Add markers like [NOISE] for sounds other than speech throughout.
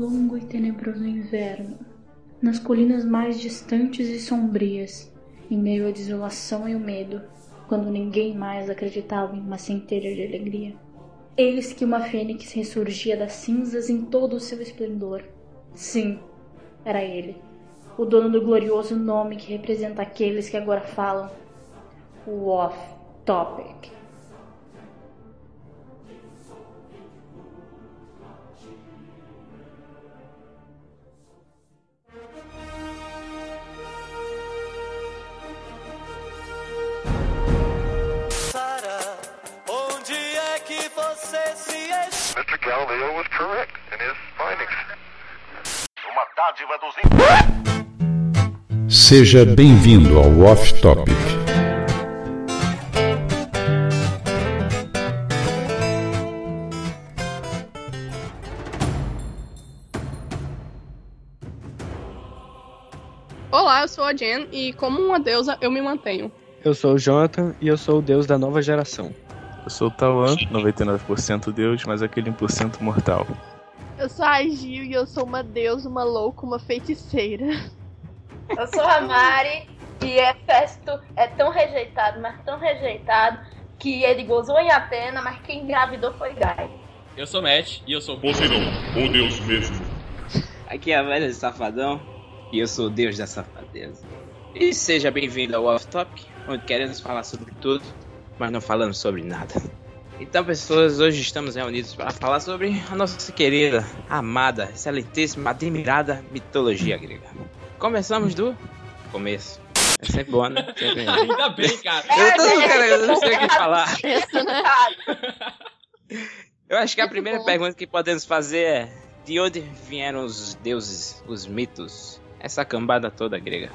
Longo e tenebroso inverno, nas colinas mais distantes e sombrias, em meio à desolação e o medo, quando ninguém mais acreditava em uma centelha de alegria, eis que uma fênix ressurgia das cinzas em todo o seu esplendor. Sim, era ele, o dono do glorioso nome que representa aqueles que agora falam, o Off-Topic. Sara, Dos Seja bem-vindo ao Off Topic. Olá, eu sou a Jen e como uma deusa eu me mantenho. Eu sou o Jonathan e eu sou o deus da nova geração. Eu sou o Tawan, 99% Deus, mas aquele 1% mortal. Eu sou a Gil e eu sou uma deusa, uma louca, uma feiticeira. Eu sou a Mari e Hefesto é tão rejeitado, mas tão rejeitado, que ele gozou em Atena, mas quem engravidou foi Gai. Eu sou Matt e eu sou Poseidon, o deus mesmo. Aqui é a velha do Safadão e eu sou o deus da safadeza. E seja bem-vindo ao Off Topic, onde queremos falar sobre tudo, mas não falamos sobre nada. Então, pessoas, hoje estamos reunidos para falar sobre a nossa querida, amada, excelentíssima, admirada mitologia grega. Começamos do começo. É sempre bom, né? Sempre... Ainda bem, cara. Eu, tô, cara, eu não sei o que falar. Isso, né? Eu acho que a primeira pergunta que podemos fazer é: de onde vieram os deuses, os mitos, essa cambada toda grega?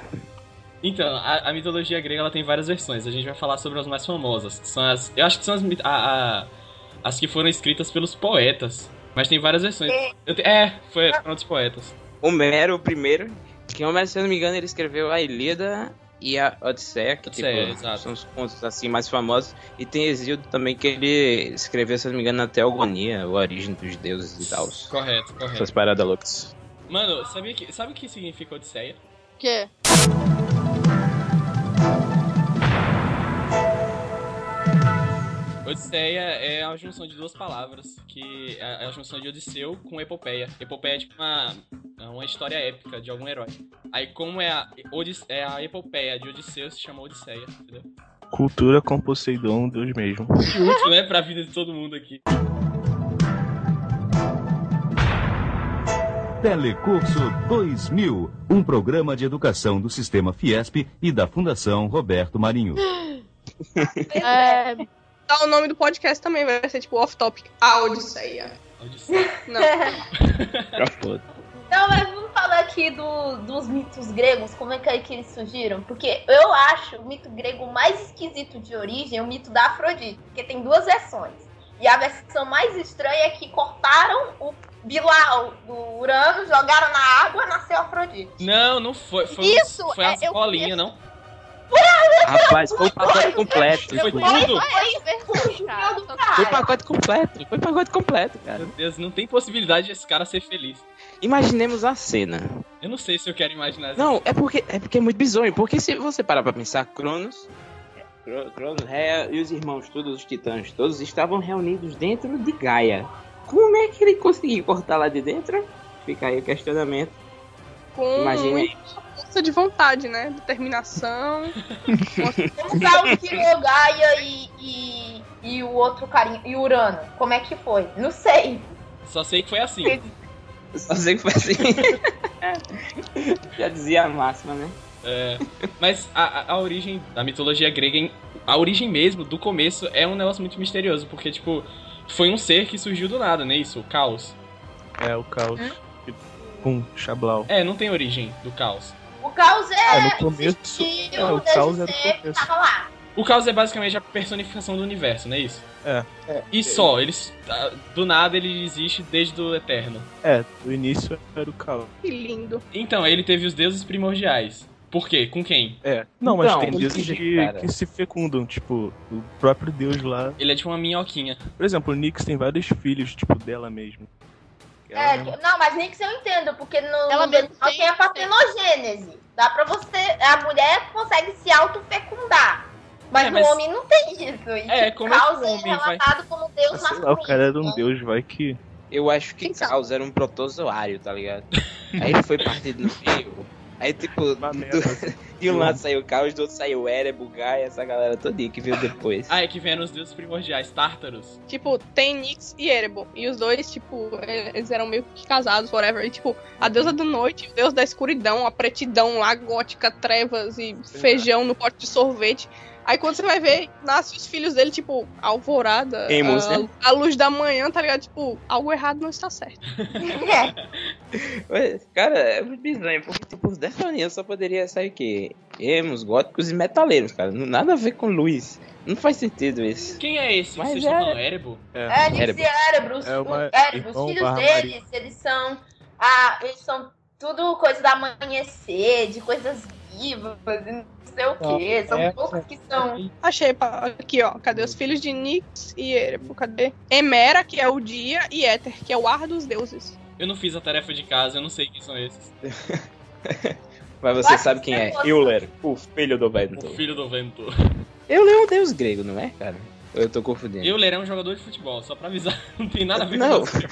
Então, a, a mitologia grega ela tem várias versões. A gente vai falar sobre as mais famosas. que São as, eu acho que são as, a- a- as que foram escritas pelos poetas. Mas tem várias versões. Eu te- é, foi, foram dos poetas. Homero, o primeiro, que Homero, se eu não me engano, ele escreveu a Ilíada e a Odisseia, que Odisseia, tipo, exato. são os contos assim mais famosos. E tem Exíodo também, que ele escreveu, se eu não me engano, a Teogonia, a origem dos deuses e tal. Correto, Essas correto. paradas loucas. Mano, sabia que, sabe o que significa Odisseia? Que? Odisseia é a junção de duas palavras, que é a junção de Odisseu com epopeia. Epopeia é tipo uma, é uma história épica de algum herói. Aí como é a, Odis, é a epopeia de Odisseu, se chama Odisseia, entendeu? Cultura com Poseidon, Deus mesmo. Que [LAUGHS] útil, né, pra vida de todo mundo aqui. Telecurso 2000, um programa de educação do Sistema Fiesp e da Fundação Roberto Marinho. [LAUGHS] É, Tá, o nome do podcast também vai ser tipo Off Topic, a Odisseia. Odisseia. Não. [LAUGHS] Não, mas vamos falar aqui do- dos mitos gregos, como é que, é que eles surgiram? Porque eu acho o mito grego mais esquisito de origem o mito da Afrodite, porque tem duas versões. E a versão mais estranha é que cortaram o Bilal do Urano, jogaram na água, nasceu Afrodite. Não, não foi. Foi, Isso, foi é, a escolinha, não? Rapaz, foi o pacote completo. Foi tudo? foi cara. pacote completo. Foi pacote completo, cara. Meu Deus, não tem possibilidade desse cara ser feliz. Imaginemos a cena. Eu não sei se eu quero imaginar. Não, é porque é porque é muito bizonho. Porque se você parar pra pensar, Cronos, Cro- Cronos, Rhea e os irmãos, todos os titãs, todos estavam reunidos dentro de Gaia. Como é que ele conseguiu cortar lá de dentro? Fica aí o questionamento. Com muita força de vontade, né? Determinação. [LAUGHS] Como tá o tirou Gaia e, e, e o outro carinha, e Urano? Como é que foi? Não sei. Só sei que foi assim. Só sei que foi assim. [LAUGHS] Já dizia a máxima, né? É, mas a, a- a origem da mitologia grega, em- a origem mesmo, do começo, é um negócio muito misterioso, porque, tipo, foi um ser que surgiu do nada, né? Isso, o caos. É o caos. Com Xablau. É, não tem origem do caos. O caos é. É, no começo. existiu É, o caos é do sempre, começo. Tava lá. O caos é basicamente a personificação do universo, não é isso? É. E só, eles. ah, Do nada ele existe desde o eterno. É, o início era o caos. Que lindo. Então, ele teve os deuses primordiais. Por quê? Com quem? É. Não, mas Então, tem deuses que, que, se fecundam, tipo, o próprio deus lá. Ele é tipo uma minhoquinha. Por exemplo, o Nyx tem vários filhos, tipo, dela mesmo. É, que- não, mas nem que eu entenda, porque no, Ela no tem- tem a partenogênese. Dá pra você. A mulher consegue se autofecundar. Mas, É, mas- o homem não tem isso. E É, como é o é homem vai- relatado como Deus Sei lá, o masculino. cara era um deus, vai que. Eu acho que Caos era um protozoário, tá ligado? Aí ele foi partido no [LAUGHS] meio. Aí, tipo, do- [LAUGHS] de um lado saiu Caos, do outro saiu Erebo, Gaia, essa galera todinha que veio depois. [LAUGHS] Ah, é que vieram os deuses primordiais, Tártaros. Tipo, tem Nyx e Erebor. E os dois, tipo, eles eram meio que casados, whatever. E, tipo, a deusa da noite, o deus da escuridão, a pretidão lá, gótica, trevas e feijão no pote de sorvete. Aí quando você vai ver, nasce os filhos dele, tipo, alvorada, Emos, a, né? a luz da manhã, tá ligado? Tipo, algo errado não está certo. [LAUGHS] Ué, Cara, é muito bizarro, porque tipo, os Defronianos só poderia sair o quê? Emos, góticos e metaleiros, cara. Não- Nada a ver com luz. Não faz sentido isso. Quem é esse? Mas Vocês é- estão Erebo? É, Erebo. e Erebro. Os, É uma os filhos barra deles, eles são. Ah, eles são tudo coisa do amanhecer, de coisas vivas, e não sei o quê. São é, poucos que são. Achei, pá, aqui, ó. Cadê os filhos de Nyx e Erebor? Cadê? Emera, que é o dia, e Éter, que é o ar dos deuses. Eu não fiz a tarefa de casa, eu não sei quem são esses. [LAUGHS] Mas você sabe que quem é? Euler, o filho do O vento. filho do vento. Euler é um deus grego, não é, cara? Eu tô confundindo. Euler é um jogador de futebol, só pra avisar. [LAUGHS] Não tem nada a ver Não. com você.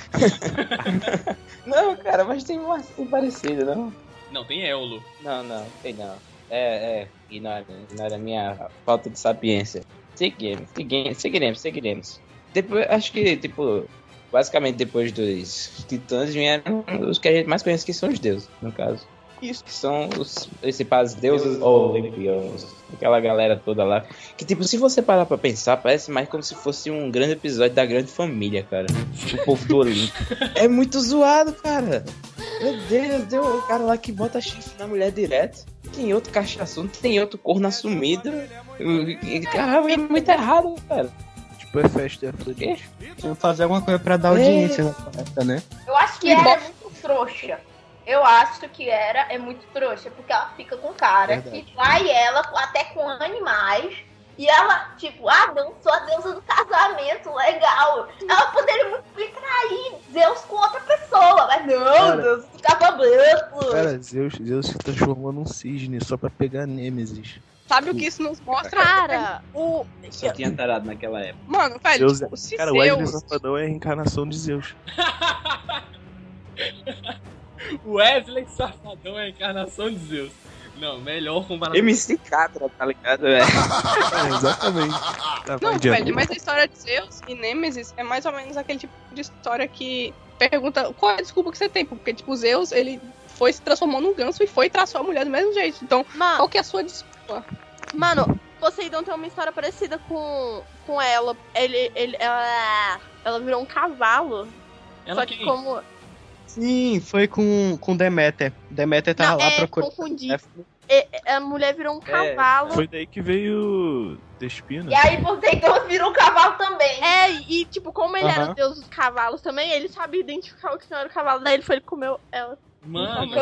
[LAUGHS] Não, cara, mas tem uma assim parecida, não? Não, tem Eulo. Não, não, tem não. É, é, ignora, ignora a minha falta de sapiência. Seguimos, seguimos, seguiremos, seguiremos. Depois, acho que, tipo, basicamente depois dos titãs vieram os que a gente mais conhece, que são os deuses, no caso. Isso. Que são os principais deuses olimpianos. Aquela galera toda lá. Que, tipo, se você parar pra pensar, parece mais como se fosse um grande episódio da grande família, cara. O povo do Olimpo. [LAUGHS] É muito zoado, cara. Meu Deus, deu o cara lá que bota chifre na mulher direto. Tem outro cachaçudo, tem outro corno assumido. Caramba, é muito errado, cara. Tipo, é festa Afrodite. Tinha que fazer alguma coisa pra dar audiência nessa época, né? Eu acho que E era muito trouxa. Eu acho que era é muito trouxa, porque ela fica com o cara Verdade. que trai ela até com animais. E ela, tipo, ah, não, sou a deusa do casamento, legal. Ela poderia muito bem trair Deus com outra pessoa, mas não, Cara. Deus do casamento. Cara, Zeus, Zeus se transformou num cisne só pra pegar Nêmesis. Sabe o que isso nos mostra? Cara, o. Só tinha tarado naquela época. Mano, velho, Zeus, tipo, se cara, o Wesley Zeus... Safadão é a reencarnação de Zeus. [LAUGHS] [LAUGHS] Wesley Safadão é a encarnação de Zeus. Não, melhor comparado. MC Catra, tá ligado? É. [LAUGHS] É, exatamente. [LAUGHS] Tá, Não, velho, mas a história de Zeus e Nêmesis é mais ou menos aquele tipo de história que pergunta qual é a desculpa que você tem, porque, tipo, Zeus, ele foi se transformou num ganso e foi e traçou a mulher do mesmo jeito. Então, Mano, qual que é a sua desculpa? Mano, Poseidon tem uma história parecida com, com ela. Ele, ele, ela, ela virou um cavalo. Ela só que quem? como. Sim, foi com, com Deméter. Deméter tava Não, lá é, procurando. confundi. E- A mulher virou um cavalo. Foi daí que veio Despina. E aí Poseidon virou um cavalo também. É, e tipo, como ele era Aham. o deus dos cavalos também, ele sabia identificar o que não era o cavalo. Daí ele foi e comeu ela. Mano,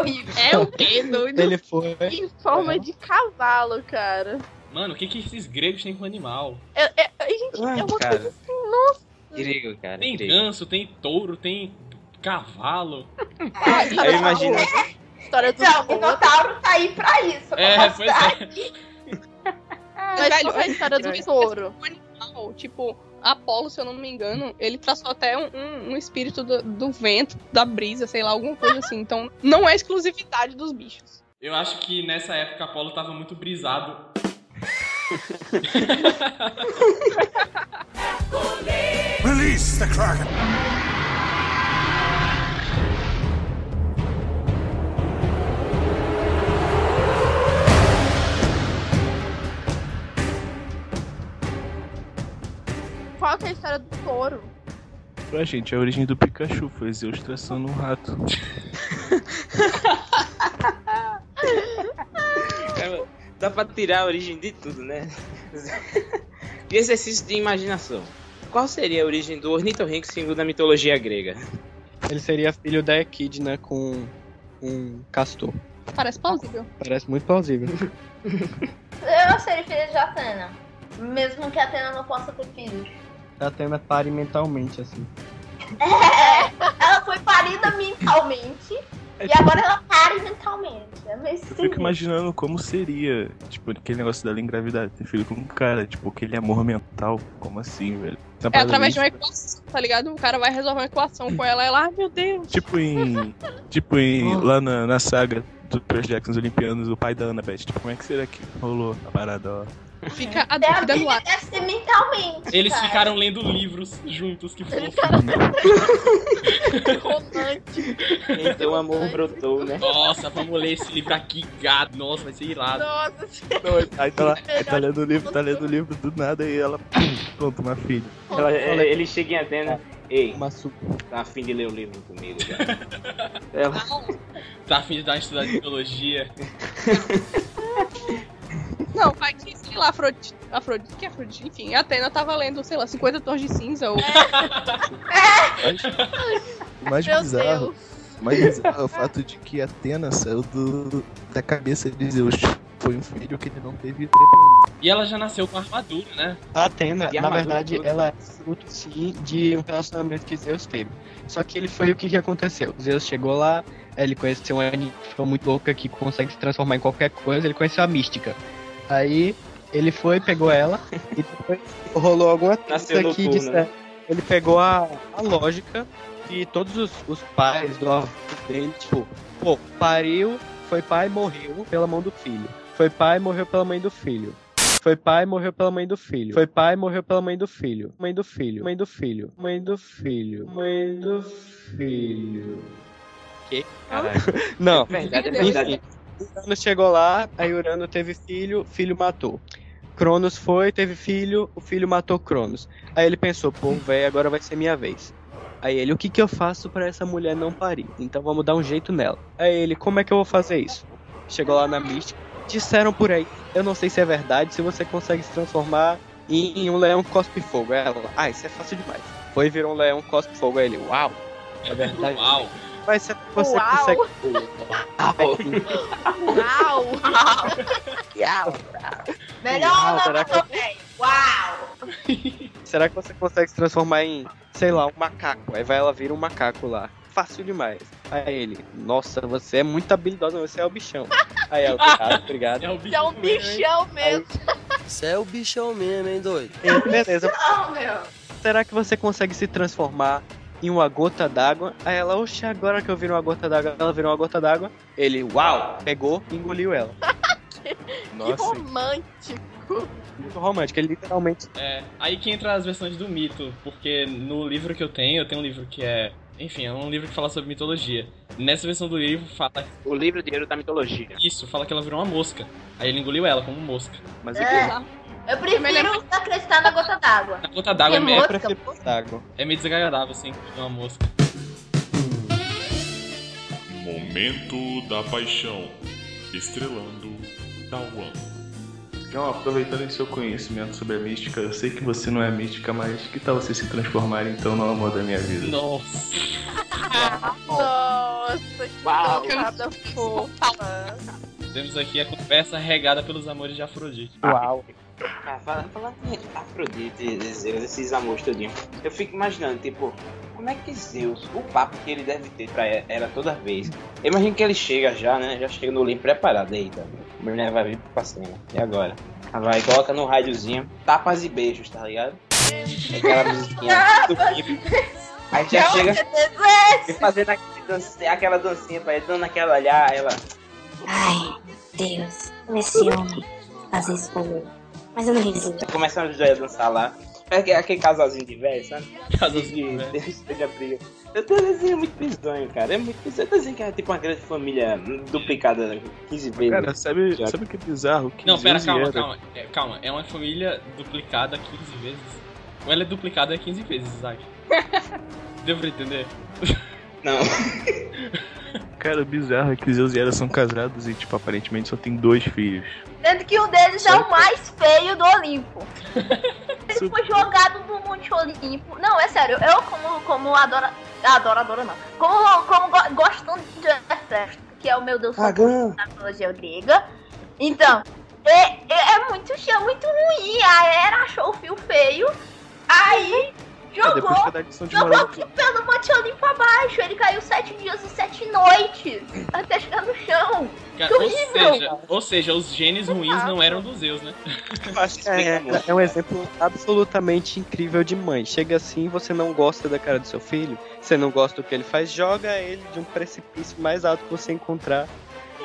É o quê, doido? Ele foi. Em forma de cavalo, cara. mano, o que que esses gregos têm com animal? É, é, é, gente, é uma cara. coisa assim, nossa. Grego, cara. Tem grego. ganso, tem touro, tem cavalo. Aí imagina. História do Então, o Minotauro tá aí pra isso. pra É, pois é. Mas velho, qual é a história do animal, tipo, Apolo, se eu não me engano, ele traçou até um, um- um espírito do, do vento, da brisa, sei lá, alguma coisa assim. Então, não é exclusividade dos bichos. Eu acho que nessa época Apolo tava muito brisado. Release the Kraken! É a história do touro? Pra gente, a origem do Pikachu foi Zeus traçando um rato. Cara, Dá pra tirar a origem de tudo, né? E exercício de imaginação. Qual seria a origem do ornitorrinco segundo a mitologia grega? Ele seria filho da Equidna com um castor. Parece plausível. Parece muito plausível. Eu seria filha de Atena. Mesmo que Atena não possa ter filhos. Tá tendo pare mentalmente, assim. É, ela ela foi parida mentalmente. É e tipo- agora ela pare mentalmente. É meio Eu fico imaginando como seria, tipo, aquele negócio dela engravidar, ter filho com um cara, tipo, aquele amor mental. Como assim, velho? Essa É parada através de uma equação, tá ligado? O cara vai resolver uma equação com ela e ela, ai meu Deus. Tipo em. Tipo em. [LAUGHS] Lá na, na saga do Percy Jackson Olimpianos, o pai da Annabeth. Tipo, como é que será que rolou a parada, ó? Fica a dúvida no ar. Deve ser mentalmente. Eles cara. ficaram lendo livros juntos, que fofo. [LAUGHS] [LAUGHS] Romântico. Então o amor brotou, né? Nossa, vamos ler esse livro aqui, gato. Nossa, vai ser irado. Nossa, Aí tá lá, aí tá lendo o livro, tá lendo o livro do nada e ela. Pronto, uma filha. Ela- ele, ele chega em Atena. Ei, Uma su... tá afim de ler o livro comigo já. [LAUGHS] Ela, Tá afim de dar uma estudada de biologia. Não, vai que, sei lá, Afrodite. Afrodite, que é Afrodite? Enfim, a Atena tava lendo, sei lá, 50 tons de cinza ou. O mais Meu bizarro. Deus. Mais bizarro é o fato de que Atena saiu do, da cabeça de Zeus. Foi um filho que ele não teve tempo. E ela já nasceu com armadura, né? A Atena, E a na verdade, toda. ela é fruto sim de um relacionamento que Zeus teve. Só que ele foi o que, que aconteceu. Zeus chegou lá, ele conheceu uma ninfa muito louca que consegue se transformar em qualquer coisa, ele conheceu a mística. Aí ele foi, pegou ela e depois rolou alguma coisa que né? disser- ele pegou a, a lógica que todos os, os pais do avô dele, tipo, pô, pariu, foi pai morreu pela mão do filho. Foi pai morreu pela mãe do filho. Foi pai morreu pela mãe do filho. Foi pai morreu pela mãe do filho. Mãe do filho. Mãe do filho. Mãe do filho. Mãe do filho. Que? Caralho. Não. É verdade, é verdade. Enfim, Urano chegou lá, aí Urano teve filho, filho matou. Cronos foi, teve filho, o filho matou Cronos. Aí ele pensou, pô, velho, agora vai ser minha vez. Aí ele, o que que eu faço pra essa mulher não parir? Então vamos dar um jeito nela. Aí ele, como é que eu vou fazer isso? Chegou lá na mística, disseram por aí, eu não sei se é verdade, se você consegue se transformar em um leão cospe fogo. Aí ela, ah, isso é fácil demais. Foi e virou um leão cospe fogo. Aí ele, uau, é verdade. Uau. Mas se você Uau. consegue. Uau! Uau. Melhor [LAUGHS] Uau, nome será que tenho. Uau! [LAUGHS] Será que você consegue se transformar em, sei lá, um macaco? Aí vai ela vira um macaco lá. Fácil demais. Aí ele, nossa, você é muito habilidosa, você é o bichão. Aí ela, obrigado, obrigado. É o Você é um bichão mesmo. Você é o bichão mesmo, hein, doido? Aí, beleza. Não, meu. Será que você consegue se transformar em uma gota d'água? Aí ela, oxe, agora que eu viro uma gota d'água, ela virou uma gota d'água. Ele, uau, pegou e engoliu ela. Que Nossa, romântico. Muito romântico, ele literalmente. É, aí que entra as versões do mito, porque no livro que eu tenho, eu tenho um livro que é. Enfim, é um livro que fala sobre mitologia. Nessa versão do livro fala. O livro Dinheiro da Mitologia. Isso, fala que ela virou uma mosca. Aí ele engoliu ela como mosca. mas É. aqui, Eu prefiro acreditar na gota d'água. A gota d'água é, Que meio- mosca, Eu prefiro d'água. é meio desagradável, assim, uma mosca. Momento da paixão. Estrelando Dawan. João, aproveitando esse seu conhecimento sobre a mística, eu sei que você não é mística, mas que tal você se transformar então no amor da minha vida? Nossa. Nossa, que Uau. nada fofa. Temos aqui a conversa regada pelos amores de Afrodite. Uau. Ah, fala- falando em Afrodite, Zeus, esses amores todinhos. Eu fico imaginando, tipo, como é que Zeus, o papo que ele deve ter pra ela toda vez. Eu imagino que ele chega já, né? Já chega no Olimpo preparado. Eita, a mulher vai vir pra cima. E agora? Ela vai, coloca no rádiozinho, tapas e beijos, tá ligado? Aquela musiquinha [LAUGHS] do clipe. Aí já chega e fazendo aquele dance- aquela dancinha pra ele, dando aquela olhar, ela. Ai, Deus, esse homem fazer isso comigo. Mas eu não resisto. Começam os dois a dançar lá. É aquele, aquele casalzinho de velho, sabe? Casalzinho de velho. [LAUGHS] Briga. Eu desenho é muito bizonho, cara. É muito bizonho. Eu desenho que é tipo uma grande família duplicada 15 vezes. Cara, sabe, sabe o que é bizarro? Que Não, pera, calma, Hera- calma. É, calma, é uma família duplicada 15 vezes. Ou ela é duplicada 15 vezes, Isaac? [LAUGHS] Deu pra entender? Não. [LAUGHS] Cara, o bizarro é que Zeus e Hera são casados e, tipo, aparentemente só tem dois filhos. Sendo que um deles é o mais feio do Olimpo. [LAUGHS] Ele foi jogado no Monte Olimpo. Não, é sério, eu como, como adora. Adoro, adoro não. Como, como go- gostando de Hefesto, que é o meu deus favorito da mitologia grega. Então, é, é, é muito é muito ruim. A Hera achou o fio feio. Aí É, depois jogou, que de jogou aqui pelo Monte pra baixo. Ele caiu sete dias e sete noites até chegar no chão. Cara, que ou, horrível. seja, ou seja, os genes ruins não eram dos Zeus, né? É, é, é um exemplo absolutamente incrível de mãe. Chega assim, você não gosta da cara do seu filho, você não gosta do que ele faz, joga ele de um precipício mais alto que você encontrar.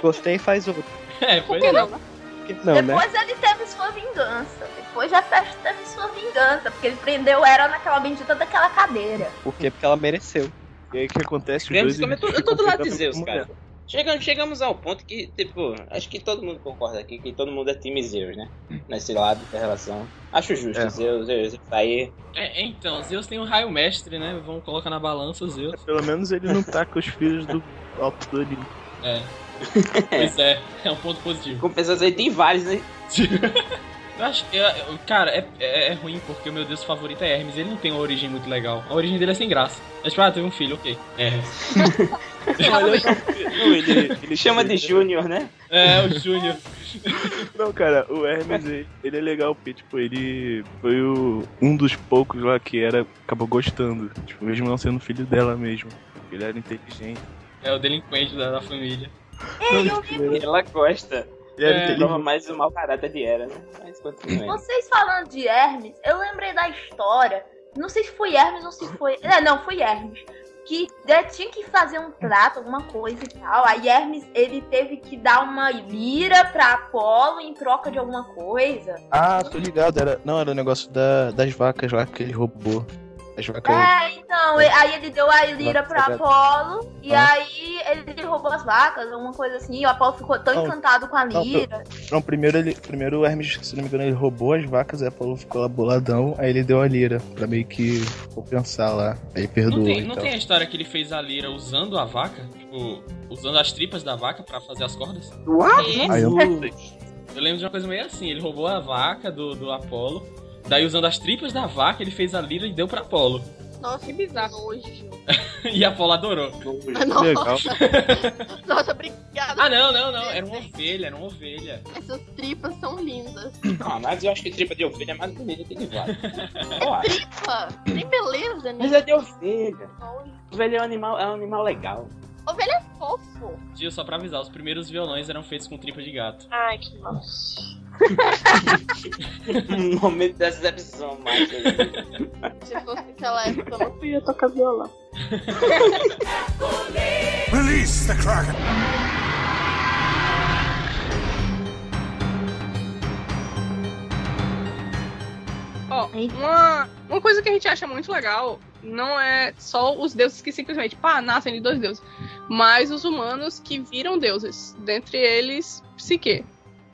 Gostei e faz outro. É, Por que não, né? Por que não, né? Depois ele teve sua vingança. Depois a festa teve sua vingança. Porque ele prendeu ela naquela bendita daquela cadeira. Por quê? Porque ela mereceu. E aí o que acontece? Os Vemos dois eu tô, eu tô do lado de Zeus, cara. Chegamos, chegamos ao ponto que, tipo, acho que todo mundo concorda aqui que todo mundo é time Zeus, né? Nesse lado da relação. Acho justo, É. Zeus, Zeus, Zeus tá aí. É, então, Zeus tem um raio mestre, né? Vamos colocar na balança o Zeus. Pelo menos ele não tá com os filhos do alto do Olimpo. É. [LAUGHS] Pois é, é um ponto positivo. Compensação aí tem vários, né? [LAUGHS] Eu acho que, eu- eu- cara, é, é, é ruim porque o meu deus favorito é Hermes. Ele não tem uma origem muito legal. A origem dele é sem graça. É tipo, ah, teve um filho, ok. Hermes. [LAUGHS] Não, ele, ele Chama de Júnior, né? É, o Júnior. Não, cara, o Hermes, ele, ele é legal, porque, tipo, ele foi o, um dos poucos lá que era, acabou gostando. Tipo, mesmo não sendo filho dela mesmo. Ele era inteligente. É o delinquente da, da família. Ei, vi Ela gosta. E era É, mais mau caráter de Hera, né? Mas continua. Vocês falando de Hermes, eu lembrei da história. Não sei se foi Hermes ou se foi. É, não, foi Hermes. Que né, tinha que fazer um trato, alguma coisa e tal. Aí Hermes, ele teve que dar uma lira pra Apolo em troca de alguma coisa. Ah, tô ligado. Era... Não, era o negócio da... das vacas lá que ele roubou. Vacas. É, então, e- aí ele deu a lira pra Apolo. E Ah. aí ele roubou as vacas, alguma coisa assim. E o Apolo ficou tão Não, encantado com a não, lira. Não, primeiro ele. Primeiro o Hermes, se não me engano, ele roubou as vacas, aí a Apolo ficou lá boladão, aí ele deu a lira pra meio que compensar lá. Aí perdoou. Não tem, e não tem a história que ele fez a lira usando a vaca? Tipo, usando as tripas da vaca pra fazer as cordas? Aí eu não sei. Eu lembro de uma coisa meio assim, ele roubou a vaca do, do Apolo, daí usando as tripas da vaca, ele fez a lira e deu pra Apolo. Nossa, que bizarro hoje. [LAUGHS] e Apolo adorou. Nossa. Legal. [LAUGHS] Nossa, obrigada. Ah, não, não, não, era uma ovelha, era uma ovelha. Essas tripas são lindas. Ah, mas eu acho que tripa de ovelha é mais bonita que de vaca. Eu acho. Tripa, tem beleza Mas nisso. é de ovelha. Ovelha é um animal, é um animal legal. Ovelha é fofo. Tio, só pra avisar, os primeiros violões eram feitos com tripa de gato. Ai, que nossa. [LAUGHS] um momento de decepção mais. Se fosse naquela época, eu não podia tocar violão. Release the Kraken! Ó, uma, uma coisa que a gente acha muito legal não é só os deuses que simplesmente, pá, nascem de dois deuses, mas os humanos que viram deuses, dentre eles Psique,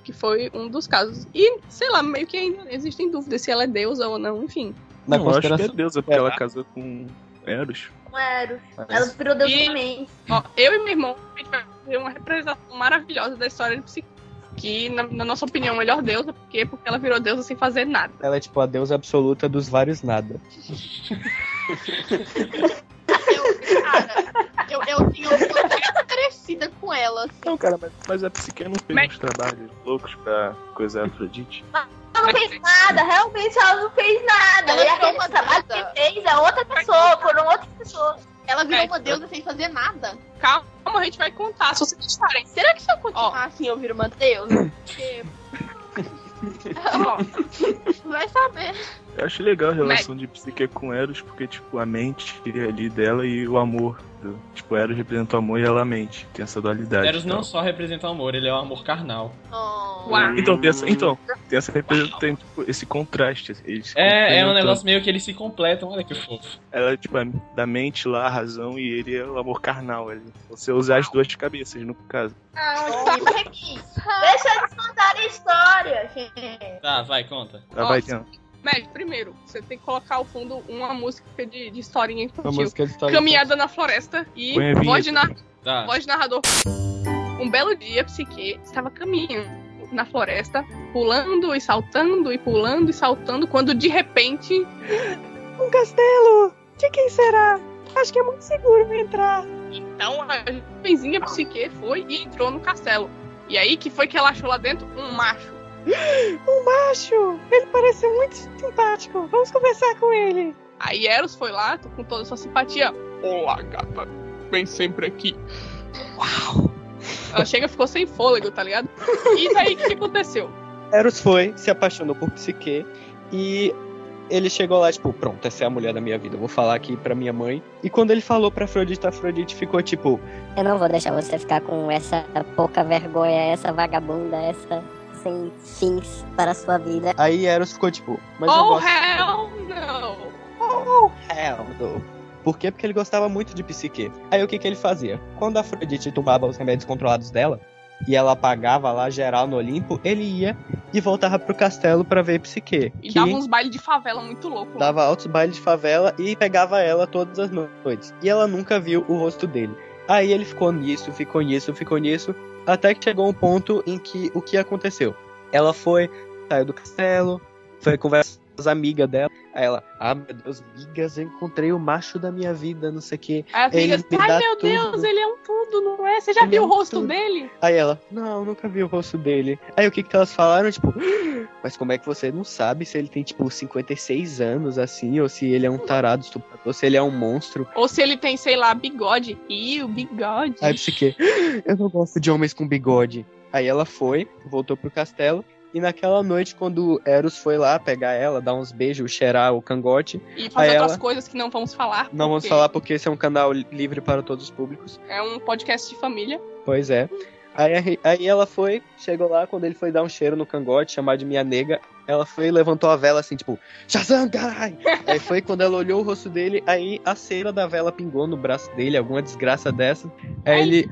que foi um dos casos. E, sei lá, meio que ainda existem dúvidas se ela é deusa ou não, enfim. Não, eu acho que é deusa, porque ela casou com Eros. Com Eros. Mas- Ela virou Deus E- também. Ó, eu e meu irmão, a gente vai fazer uma representação maravilhosa da história de Psique. Que, na, na nossa opinião, melhor deusa, por quê? Porque ela virou deusa sem fazer nada. Ela é tipo a deusa absoluta dos vários nada. [LAUGHS] Eu, eu tenho uma coisa parecida com ela. assim. Não, cara, mas, mas a Psique não fez uns trabalhos loucos pra coisa Afrodite. Ela não fez nada, realmente ela não fez nada. Ela e virou aquele uma trabalho que fez é outra pessoa, foram outras pessoas. Ela virou uma deusa sem fazer nada. Calma, a gente vai contar, se vocês deixarem. Será que se eu continuar assim eu viro uma deusa? [LAUGHS] Porque... Ó, vai saber. Eu acho legal a relação de Psique com Eros, porque, tipo, a mente ali dela e o amor. do- tipo, Eros representa o amor e ela a mente. Tem essa dualidade. Eros não só representa o amor, ele é o amor carnal. Então, tem essa, então, tem essa tem, tipo, esse contraste. É, é um negócio meio que eles se completam, olha que fofo. Ela, tipo, é da mente lá, a razão, e ele é o amor carnal. Ali. Você usa as duas cabeças, no caso. Deixa eles contarem a história, gente. Tá, vai, conta. Tá, vai, Tiana. Médio, primeiro, você tem que colocar ao fundo uma música de, de historinha infantil. Uma música de historinha Caminhada na floresta e voz de, nar- Tá. voz de narrador. Um belo dia, Psique estava caminhando na floresta, pulando e saltando e pulando e saltando, quando de repente. Um castelo! De quem será? Acho que é muito seguro entrar. Então a jovenzinha Psique foi e entrou no castelo. E aí, que foi que ela achou lá dentro? Um macho. [GASPS] Um macho! Ele parece muito simpático. Vamos conversar com ele. Aí Eros foi lá, com toda a sua simpatia. Olá, gata. Vem sempre aqui. Uau! Ela chega e ficou sem fôlego, tá ligado? E daí o que, que aconteceu? Eros foi, se apaixonou por Psique e ele chegou lá, tipo, pronto, essa é a mulher da minha vida, eu vou falar aqui pra minha mãe. E quando ele falou pra Afrodite, a Afrodite ficou tipo, Eu não vou deixar você ficar com essa pouca vergonha, essa vagabunda, essa sem fins para a sua vida. aí Eros ficou tipo, mas eu oh, gosto. hell no! Oh, hell no. Por quê? Porque ele gostava muito de Psique. Aí o que que ele fazia? Quando a Afrodite tomava os remédios controlados dela, e ela apagava lá geral no Olimpo, ele ia e voltava pro castelo pra ver Psique. E que dava uns bailes de favela muito louco. dava altos bailes de favela e pegava ela todas as noites. E ela nunca viu o rosto dele. Aí ele ficou nisso, ficou nisso, ficou nisso, até que chegou um ponto em que o que aconteceu? Ela foi, saiu do castelo, foi conversar com as amigas dela. Aí ela, ah, meu Deus, migas, eu encontrei o macho da minha vida, não sei o que. Aí as amigas, ai meu Deus, ele é um tudo, não é? Você já Ele viu é o rosto tudo. dele? Aí ela, não, nunca vi o rosto dele. Aí o que que elas falaram? Tipo, [GASPS] mas como é que você não sabe se ele tem, tipo, 56 anos, assim, ou se ele é um tarado estuprador, se ele é um monstro? Ou se ele tem, sei lá, bigode. Ih, o bigode. Aí Psique, [GASPS] eu não gosto de homens com bigode. Aí ela foi, voltou pro castelo, e naquela noite, quando Eros foi lá pegar ela, dar uns beijos, cheirar o cangote, E fazer aí outras ela... coisas que não vamos falar. Não vamos porque falar porque esse é um canal livre para todos os públicos. É um podcast de família. Pois é. Aí, aí ela foi, chegou lá, quando ele foi dar um cheiro no cangote, chamar de minha nega, ela foi e levantou a vela assim, tipo, Shazam, carai! aí foi quando ela olhou o rosto dele, aí a cera da vela pingou no braço dele, alguma desgraça dessa. Aí ele.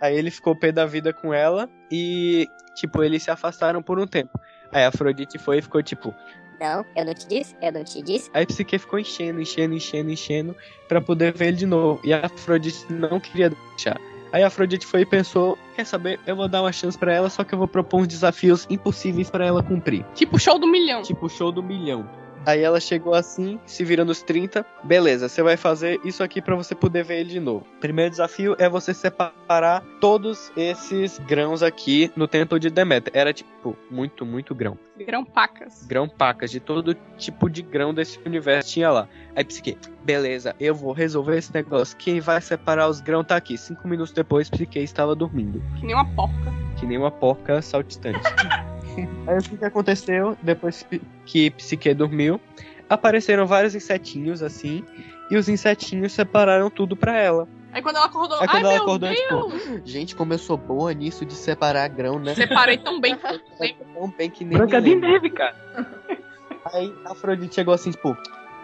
Aí ele ficou pé da vida com ela e, tipo, eles se afastaram por um tempo. Aí a Afrodite foi e ficou tipo. Não, eu não te disse, eu não te disse. Aí Psique ficou enchendo, enchendo, enchendo, enchendo pra poder ver ele de novo. E a Afrodite não queria deixar. Aí a Afrodite foi e pensou: Quer saber? Eu vou dar uma chance pra ela, só que eu vou propor uns desafios impossíveis pra ela cumprir. Tipo show do milhão. Tipo show do milhão. Aí ela chegou assim, se vira nos 30. Beleza, você vai fazer isso aqui pra você poder ver ele de novo. Primeiro desafio é você separar todos esses grãos aqui no templo de Deméter. Era tipo muito, muito grão. Grão pacas. Grão pacas, de todo tipo de grão desse universo tinha lá. Aí Psique, beleza, eu vou resolver esse negócio. Quem vai separar os grãos tá aqui. Cinco minutos depois, Psique estava dormindo. Que nem uma porca. Que nem uma porca saltitante. [LAUGHS] Aí o que, que aconteceu? Depois que Psique dormiu, apareceram vários insetinhos assim. E os insetinhos separaram tudo pra ela. Aí quando ela acordou, Aí ai quando ela meu acordou, Deus! tipo, gente, como eu sou boa nisso de separar grão, né? Separei tão bem. [LAUGHS] tão bem que nem Branca de neve, cara. Aí a Afrodite chegou assim, tipo,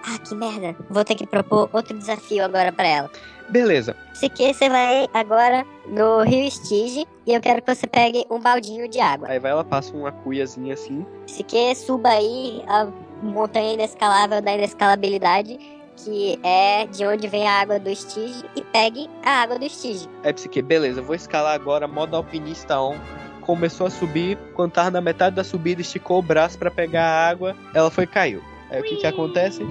Ah, que merda. Vou ter que propor outro desafio agora pra ela. beleza. Psique, você vai agora no Rio Estige e eu quero que você pegue um baldinho de água. Aí vai ela passa uma cuiazinha assim. Psique, suba aí a montanha inescalável da inescalabilidade, que é de onde vem a água do Estige, e pegue a água do Estige. Aí Psique, beleza, vou escalar agora, modo alpinista on. Começou a subir, quando tava na metade da subida, esticou o braço pra pegar a água, ela foi e caiu. Aí o que que acontece?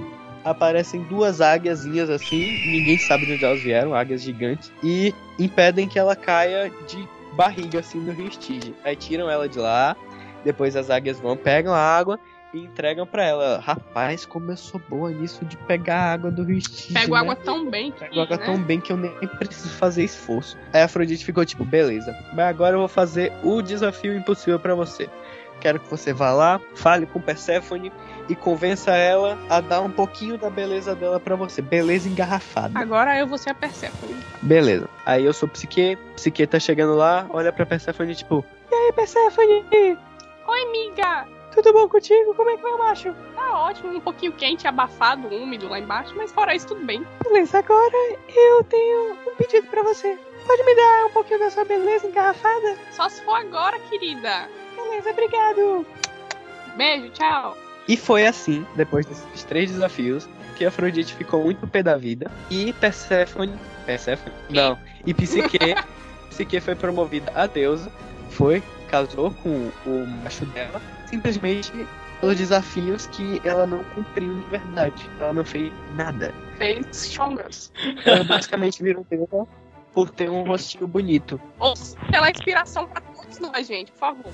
Aparecem duas águiazinhas assim, ninguém sabe de onde elas vieram, águias gigantes, e impedem que ela caia de barriga assim no rio Estige. Aí tiram ela de lá, depois as águias vão, pegam a água e entregam pra ela. Rapaz, como eu sou boa nisso de pegar a água do rio Estige. Pego né? água tão bem. que, Pego água né? tão bem que eu nem preciso fazer esforço. Aí a Afrodite ficou tipo, beleza, mas agora eu vou fazer o desafio impossível pra você. Quero que você vá lá, fale com Persephone e convença ela a dar um pouquinho da beleza dela pra você. Beleza engarrafada. Agora eu vou ser a Persephone. Beleza. Aí eu sou Psique, Psique tá chegando lá, olha pra Persephone tipo, e aí Persephone? Oi, amiga! Tudo bom contigo? Como é que vai, macho? Tá ótimo, um pouquinho quente, abafado, úmido lá embaixo, mas fora isso, tudo bem. Beleza, agora eu tenho um pedido pra você. Pode me dar um pouquinho da sua beleza engarrafada? Só se for agora, querida. Beleza, obrigado. Beijo, tchau. E foi assim, depois desses três desafios, que Afrodite ficou muito pé da vida. E Persephone. Persephone? Não. E Psique. [LAUGHS] Psique foi promovida a deusa. Foi, casou com o macho dela. Simplesmente pelos desafios que ela não cumpriu de verdade. Ela não fez nada. Fez chongas. Ela basicamente virou deusa por ter um rostinho bonito. Pela inspiração pra todos nós, gente, por favor.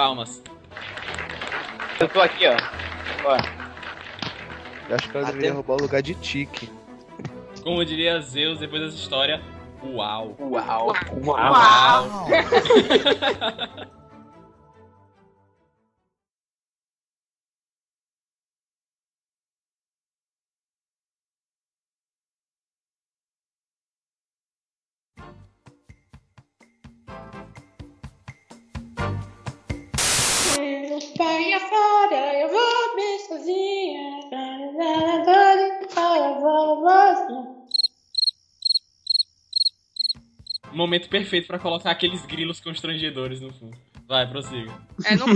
Palmas. Eu tô aqui, ó. Ó. Eu acho que ela deveria roubar o lugar de Tiki. Como diria Zeus depois dessa história, uau. Uau. Uau. Pai [LAUGHS] Momento perfeito pra colocar aqueles grilos constrangedores no fundo. Vai, prossiga. É, não...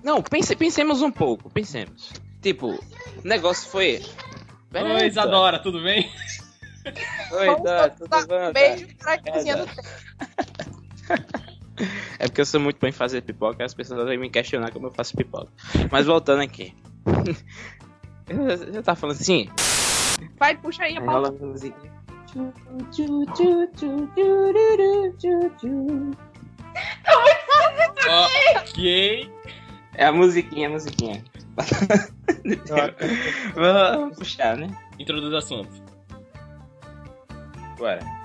Não, pense, pensemos um pouco, pensemos. Tipo, o negócio foi. Oi, Isadora, tudo bem? Oi, Dora, tudo bom? Beijo pra É, cozinha do Dora. tempo. [LAUGHS] É porque eu sou muito bom em fazer pipoca e as pessoas vêm me questionar como eu faço pipoca. Mas voltando aqui. [LAUGHS] Eu tava falando assim. Vai, puxa aí a pauta. Ok. É a musiquinha, a musiquinha. [LAUGHS] Vamos puxar, né? Introduz o assunto. Bora.